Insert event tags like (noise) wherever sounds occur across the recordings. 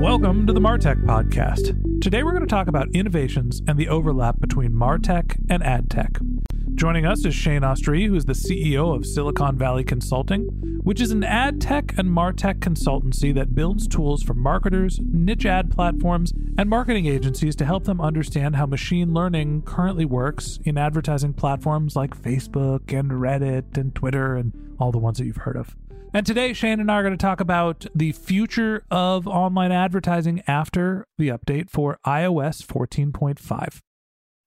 Welcome to the Martech Podcast. Today we're going to talk about innovations and the overlap between Martech and AdTech. Joining us is Shane Austrie, who is the CEO of Silicon Valley Consulting, which is an ad tech and martech consultancy that builds tools for marketers, niche ad platforms, and marketing agencies to help them understand how machine learning currently works in advertising platforms like Facebook and Reddit and Twitter and all the ones that you've heard of. And today, Shane and I are going to talk about the future of online advertising after the update for iOS 14.5.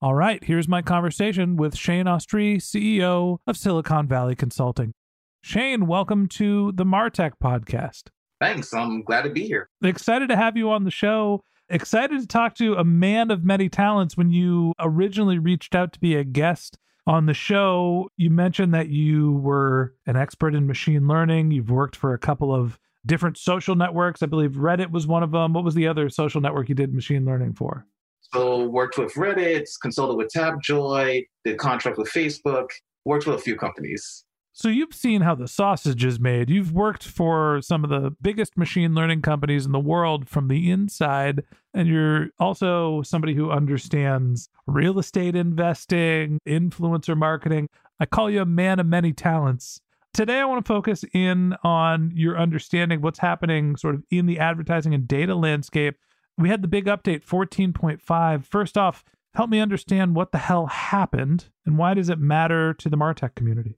All right, here's my conversation with Shane Austrie, CEO of Silicon Valley Consulting. Shane, welcome to the Martech podcast. Thanks. I'm glad to be here. Excited to have you on the show. Excited to talk to a man of many talents. When you originally reached out to be a guest on the show, you mentioned that you were an expert in machine learning. You've worked for a couple of different social networks. I believe Reddit was one of them. What was the other social network you did machine learning for? So worked with Reddit, consulted with Tapjoy, did contract with Facebook, worked with a few companies. So you've seen how the sausage is made. You've worked for some of the biggest machine learning companies in the world from the inside, and you're also somebody who understands real estate investing, influencer marketing. I call you a man of many talents. Today, I want to focus in on your understanding what's happening sort of in the advertising and data landscape. We had the big update 14.5. First off, help me understand what the hell happened and why does it matter to the Martech community?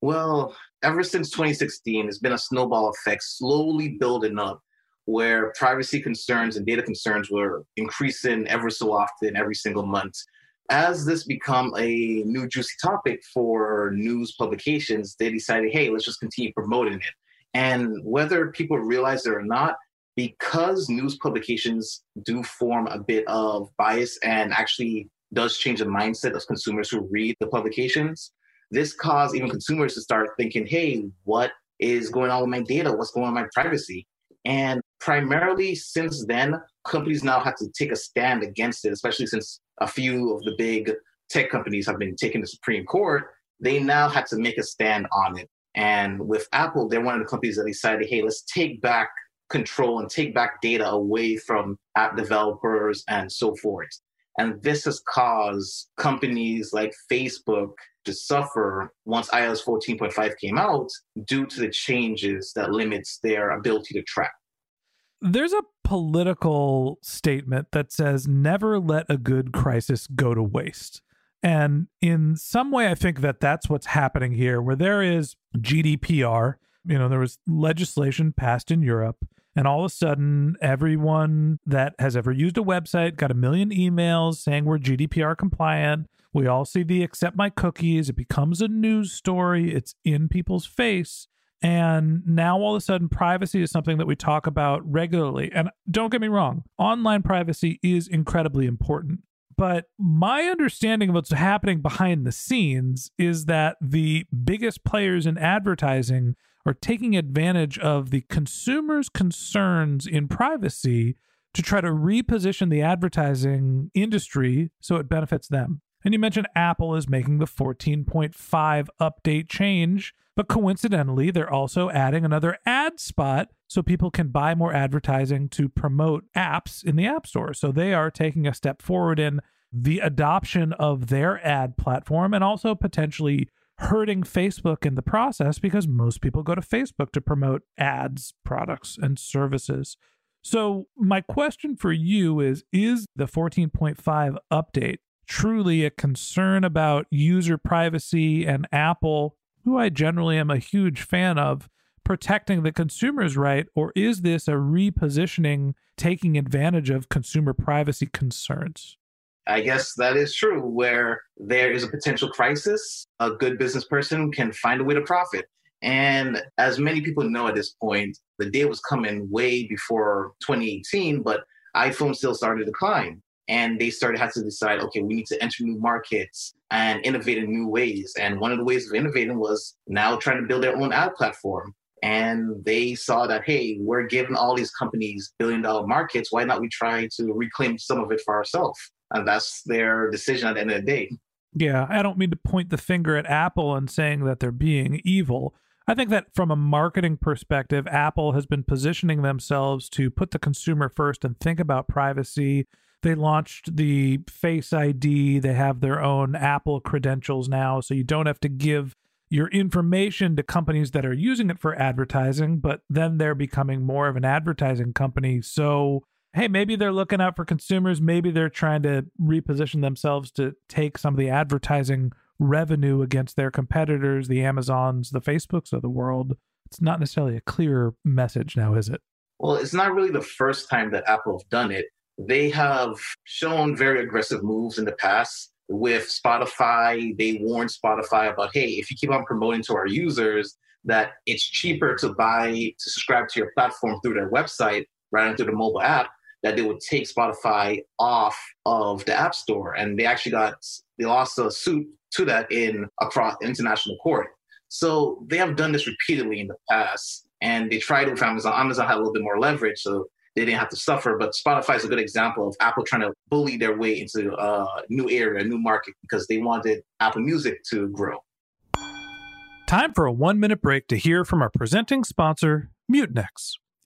Well, ever since 2016, it's been a snowball effect slowly building up where privacy concerns and data concerns were increasing ever so often every single month. As this become a new juicy topic for news publications, they decided, hey, let's just continue promoting it. And whether people realize it or not, because news publications do form a bit of bias and actually does change the mindset of consumers who read the publications, this caused even consumers to start thinking, hey, what is going on with my data? What's going on with my privacy? And primarily since then, companies now have to take a stand against it, especially since a few of the big tech companies have been taken to Supreme Court. They now had to make a stand on it. And with Apple, they're one of the companies that decided, hey, let's take back control and take back data away from app developers and so forth. And this has caused companies like Facebook to suffer once iOS 14.5 came out due to the changes that limits their ability to track. There's a political statement that says never let a good crisis go to waste. And in some way, I think that that's what's happening here, where there is GDPR. You know, there was legislation passed in Europe, and all of a sudden, everyone that has ever used a website got a million emails saying we're GDPR compliant. We all see the accept my cookies. It becomes a news story, it's in people's face. And now all of a sudden, privacy is something that we talk about regularly. And don't get me wrong, online privacy is incredibly important. But my understanding of what's happening behind the scenes is that the biggest players in advertising are taking advantage of the consumer's concerns in privacy to try to reposition the advertising industry so it benefits them. And you mentioned Apple is making the 14.5 update change, but coincidentally, they're also adding another ad spot so people can buy more advertising to promote apps in the App Store. So they are taking a step forward in the adoption of their ad platform and also potentially hurting Facebook in the process because most people go to Facebook to promote ads, products, and services. So, my question for you is Is the 14.5 update truly a concern about user privacy and Apple, who I generally am a huge fan of, protecting the consumer's right? Or is this a repositioning taking advantage of consumer privacy concerns? I guess that is true. Where there is a potential crisis, a good business person can find a way to profit. And as many people know at this point, the day was coming way before 2018, but iPhone still started to decline. And they started had to decide, okay, we need to enter new markets and innovate in new ways. And one of the ways of innovating was now trying to build their own ad platform. And they saw that, hey, we're giving all these companies billion dollar markets. Why not we try to reclaim some of it for ourselves? And that's their decision at the end of the day. Yeah, I don't mean to point the finger at Apple and saying that they're being evil. I think that from a marketing perspective, Apple has been positioning themselves to put the consumer first and think about privacy. They launched the Face ID, they have their own Apple credentials now, so you don't have to give your information to companies that are using it for advertising, but then they're becoming more of an advertising company. So hey, maybe they're looking out for consumers. Maybe they're trying to reposition themselves to take some of the advertising revenue against their competitors, the Amazons, the Facebooks of the world. It's not necessarily a clear message now, is it? Well, it's not really the first time that Apple have done it. They have shown very aggressive moves in the past. With Spotify, they warned Spotify about, hey, if you keep on promoting to our users that it's cheaper to buy, to subscribe to your platform through their website rather than through the mobile app, that they would take Spotify off of the App Store, and they actually got they lost a suit to that in across international court. So they have done this repeatedly in the past, and they tried with Amazon. Amazon had a little bit more leverage, so they didn't have to suffer. But Spotify is a good example of Apple trying to bully their way into a new area, a new market, because they wanted Apple Music to grow. Time for a one minute break to hear from our presenting sponsor, Mutinex.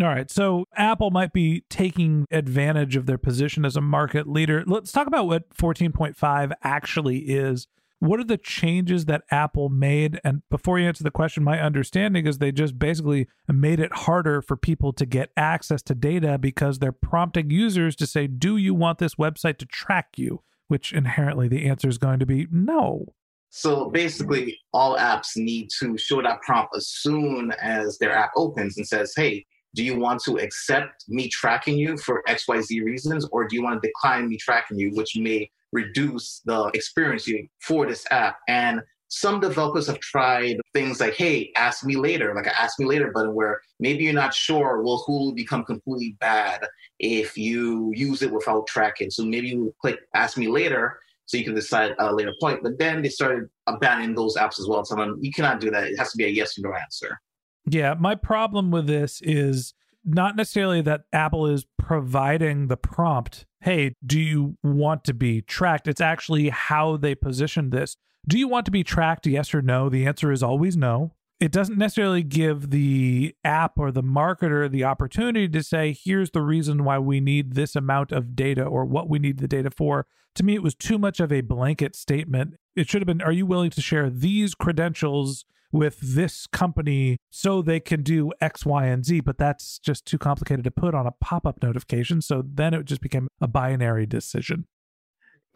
All right. So Apple might be taking advantage of their position as a market leader. Let's talk about what 14.5 actually is. What are the changes that Apple made? And before you answer the question, my understanding is they just basically made it harder for people to get access to data because they're prompting users to say, Do you want this website to track you? Which inherently the answer is going to be no. So basically, all apps need to show that prompt as soon as their app opens and says, Hey, do you want to accept me tracking you for XYZ reasons, or do you want to decline me tracking you, which may reduce the experience you for this app? And some developers have tried things like, hey, ask me later, like an ask me later button where maybe you're not sure well who will Hulu become completely bad if you use it without tracking. So maybe you click ask me later so you can decide at a later point. But then they started abandoning those apps as well. So you cannot do that. It has to be a yes or no answer. Yeah, my problem with this is not necessarily that Apple is providing the prompt, hey, do you want to be tracked? It's actually how they position this. Do you want to be tracked? Yes or no? The answer is always no. It doesn't necessarily give the app or the marketer the opportunity to say, here's the reason why we need this amount of data or what we need the data for. To me, it was too much of a blanket statement. It should have been, are you willing to share these credentials with this company so they can do X, Y, and Z, but that's just too complicated to put on a pop up notification. So then it just became a binary decision.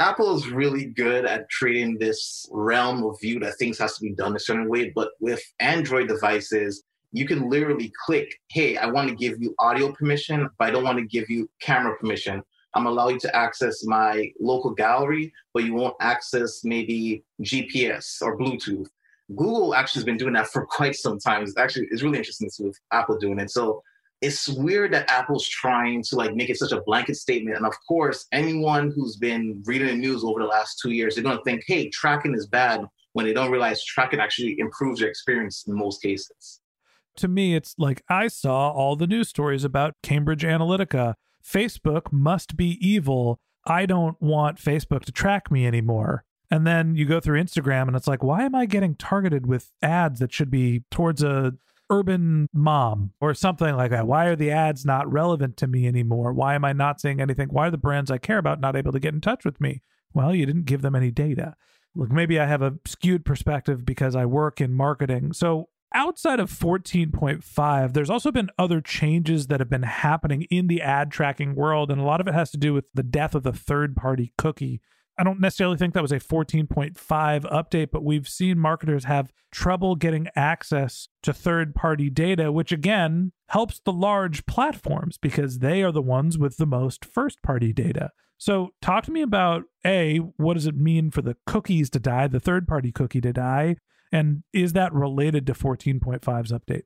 Apple is really good at creating this realm of view that things has to be done a certain way. But with Android devices, you can literally click, hey, I want to give you audio permission, but I don't want to give you camera permission. I'm allow you to access my local gallery, but you won't access maybe GPS or Bluetooth. Google actually has been doing that for (laughs) quite some time. It's actually it's really interesting to see with Apple doing it. So it's weird that Apple's trying to like make it such a blanket statement. And of course, anyone who's been reading the news over the last two years, they're gonna think, hey, tracking is bad when they don't realize tracking actually improves your experience in most cases. To me, it's like I saw all the news stories about Cambridge Analytica. Facebook must be evil. I don't want Facebook to track me anymore. And then you go through Instagram and it's like, why am I getting targeted with ads that should be towards a urban mom or something like that? Why are the ads not relevant to me anymore? Why am I not seeing anything? Why are the brands I care about not able to get in touch with me? Well, you didn't give them any data. Look, maybe I have a skewed perspective because I work in marketing. So outside of 14.5, there's also been other changes that have been happening in the ad tracking world. And a lot of it has to do with the death of the third party cookie I don't necessarily think that was a 14.5 update, but we've seen marketers have trouble getting access to third party data, which again helps the large platforms because they are the ones with the most first party data. So, talk to me about A, what does it mean for the cookies to die, the third party cookie to die? And is that related to 14.5's update?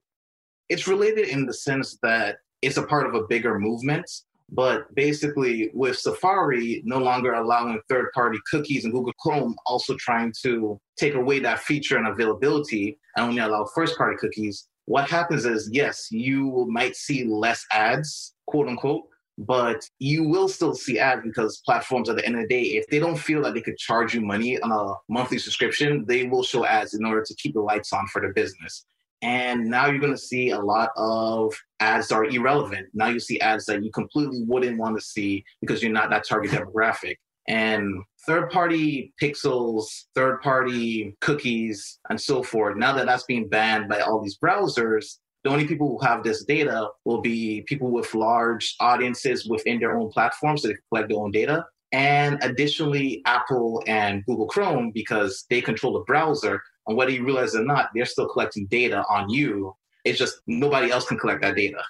It's related in the sense that it's a part of a bigger movement but basically, with Safari no longer allowing third party cookies and Google Chrome also trying to take away that feature and availability and only allow first party cookies, what happens is yes, you might see less ads, quote unquote, but you will still see ads because platforms at the end of the day, if they don't feel that they could charge you money on a monthly subscription, they will show ads in order to keep the lights on for their business. And now you're going to see a lot of ads that are irrelevant. Now you see ads that you completely wouldn't want to see because you're not that target demographic. And third party pixels, third party cookies, and so forth, now that that's being banned by all these browsers, the only people who have this data will be people with large audiences within their own platforms they collect their own data. And additionally, Apple and Google Chrome, because they control the browser, and whether you realize it or not, they're still collecting data on you. It's just nobody else can collect that data.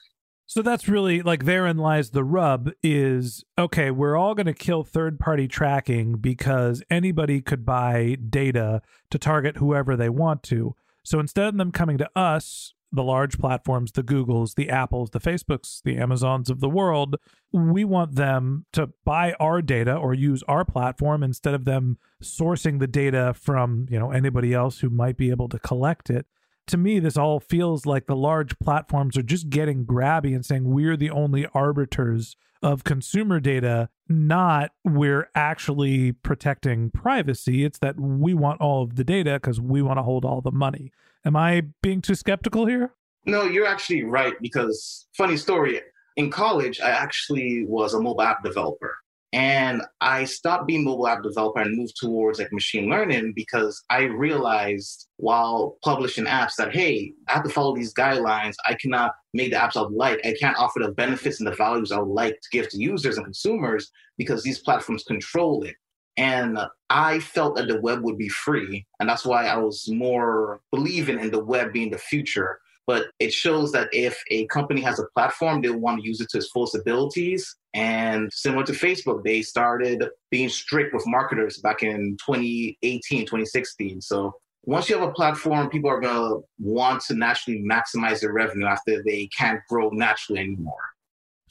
So that's really like therein lies the rub is okay, we're all going to kill third party tracking because anybody could buy data to target whoever they want to. So instead of them coming to us, the large platforms, the Googles, the Apples, the Facebooks, the Amazons of the world, we want them to buy our data or use our platform instead of them sourcing the data from, you know, anybody else who might be able to collect it. To me, this all feels like the large platforms are just getting grabby and saying we're the only arbiters of consumer data, not we're actually protecting privacy. It's that we want all of the data because we want to hold all the money. Am I being too skeptical here? No, you're actually right because funny story. In college, I actually was a mobile app developer. And I stopped being mobile app developer and moved towards like machine learning because I realized while publishing apps that hey, I have to follow these guidelines. I cannot make the apps I would like. I can't offer the benefits and the values I would like to give to users and consumers because these platforms control it. And I felt that the web would be free. And that's why I was more believing in the web being the future. But it shows that if a company has a platform, they want to use it to its fullest abilities. And similar to Facebook, they started being strict with marketers back in 2018, 2016. So once you have a platform, people are going to want to naturally maximize their revenue after they can't grow naturally anymore.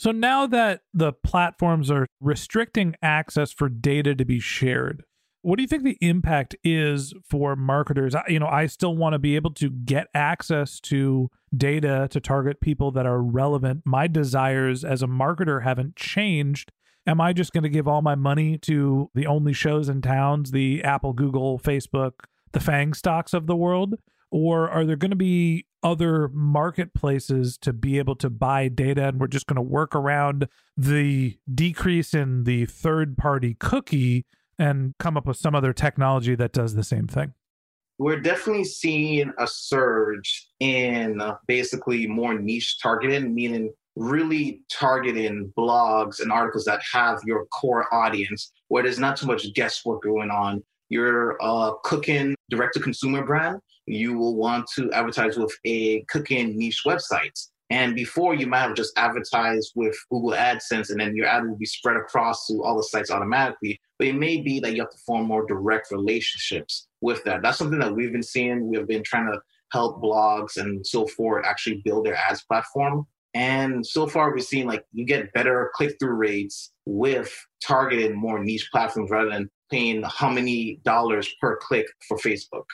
So now that the platforms are restricting access for data to be shared, what do you think the impact is for marketers? You know, I still want to be able to get access to data to target people that are relevant. My desires as a marketer haven't changed. Am I just going to give all my money to the only shows in towns, the Apple, Google, Facebook, the FANG stocks of the world? Or are there going to be other marketplaces to be able to buy data and we're just going to work around the decrease in the third party cookie and come up with some other technology that does the same thing? We're definitely seeing a surge in uh, basically more niche targeted, meaning really targeting blogs and articles that have your core audience where there's not too much guesswork going on you're a cooking direct to consumer brand, you will want to advertise with a cooking niche website. And before you might have just advertised with Google AdSense and then your ad will be spread across to all the sites automatically. But it may be that you have to form more direct relationships with that. That's something that we've been seeing. We have been trying to help blogs and so forth actually build their ads platform. And so far, we've seen like you get better click through rates with targeted more niche platforms rather than paying how many dollars per click for Facebook.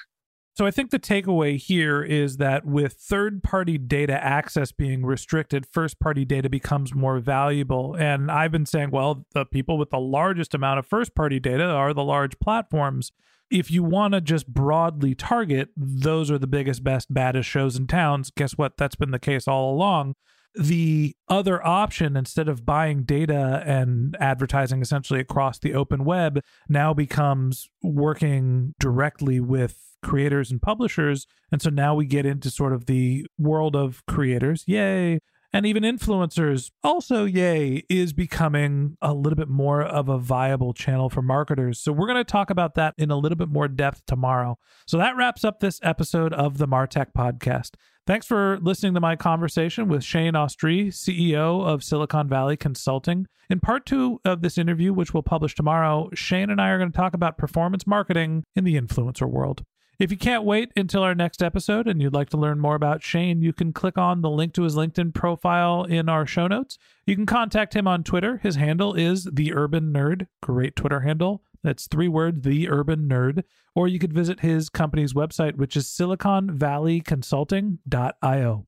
So I think the takeaway here is that with third party data access being restricted, first party data becomes more valuable. And I've been saying, well, the people with the largest amount of first party data are the large platforms. If you want to just broadly target, those are the biggest, best, baddest shows in towns. Guess what? That's been the case all along the other option instead of buying data and advertising essentially across the open web now becomes working directly with creators and publishers. And so now we get into sort of the world of creators. Yay. And even influencers also yay is becoming a little bit more of a viable channel for marketers. So we're going to talk about that in a little bit more depth tomorrow. So that wraps up this episode of the martech podcast Thanks for listening to my conversation with Shane Austrie, CEO of Silicon Valley Consulting. In part two of this interview, which we'll publish tomorrow, Shane and I are going to talk about performance marketing in the influencer world. If you can't wait until our next episode and you'd like to learn more about Shane, you can click on the link to his LinkedIn profile in our show notes. You can contact him on Twitter. His handle is The Urban Nerd. Great Twitter handle. That's three words, The Urban Nerd. Or you could visit his company's website, which is siliconvalleyconsulting.io.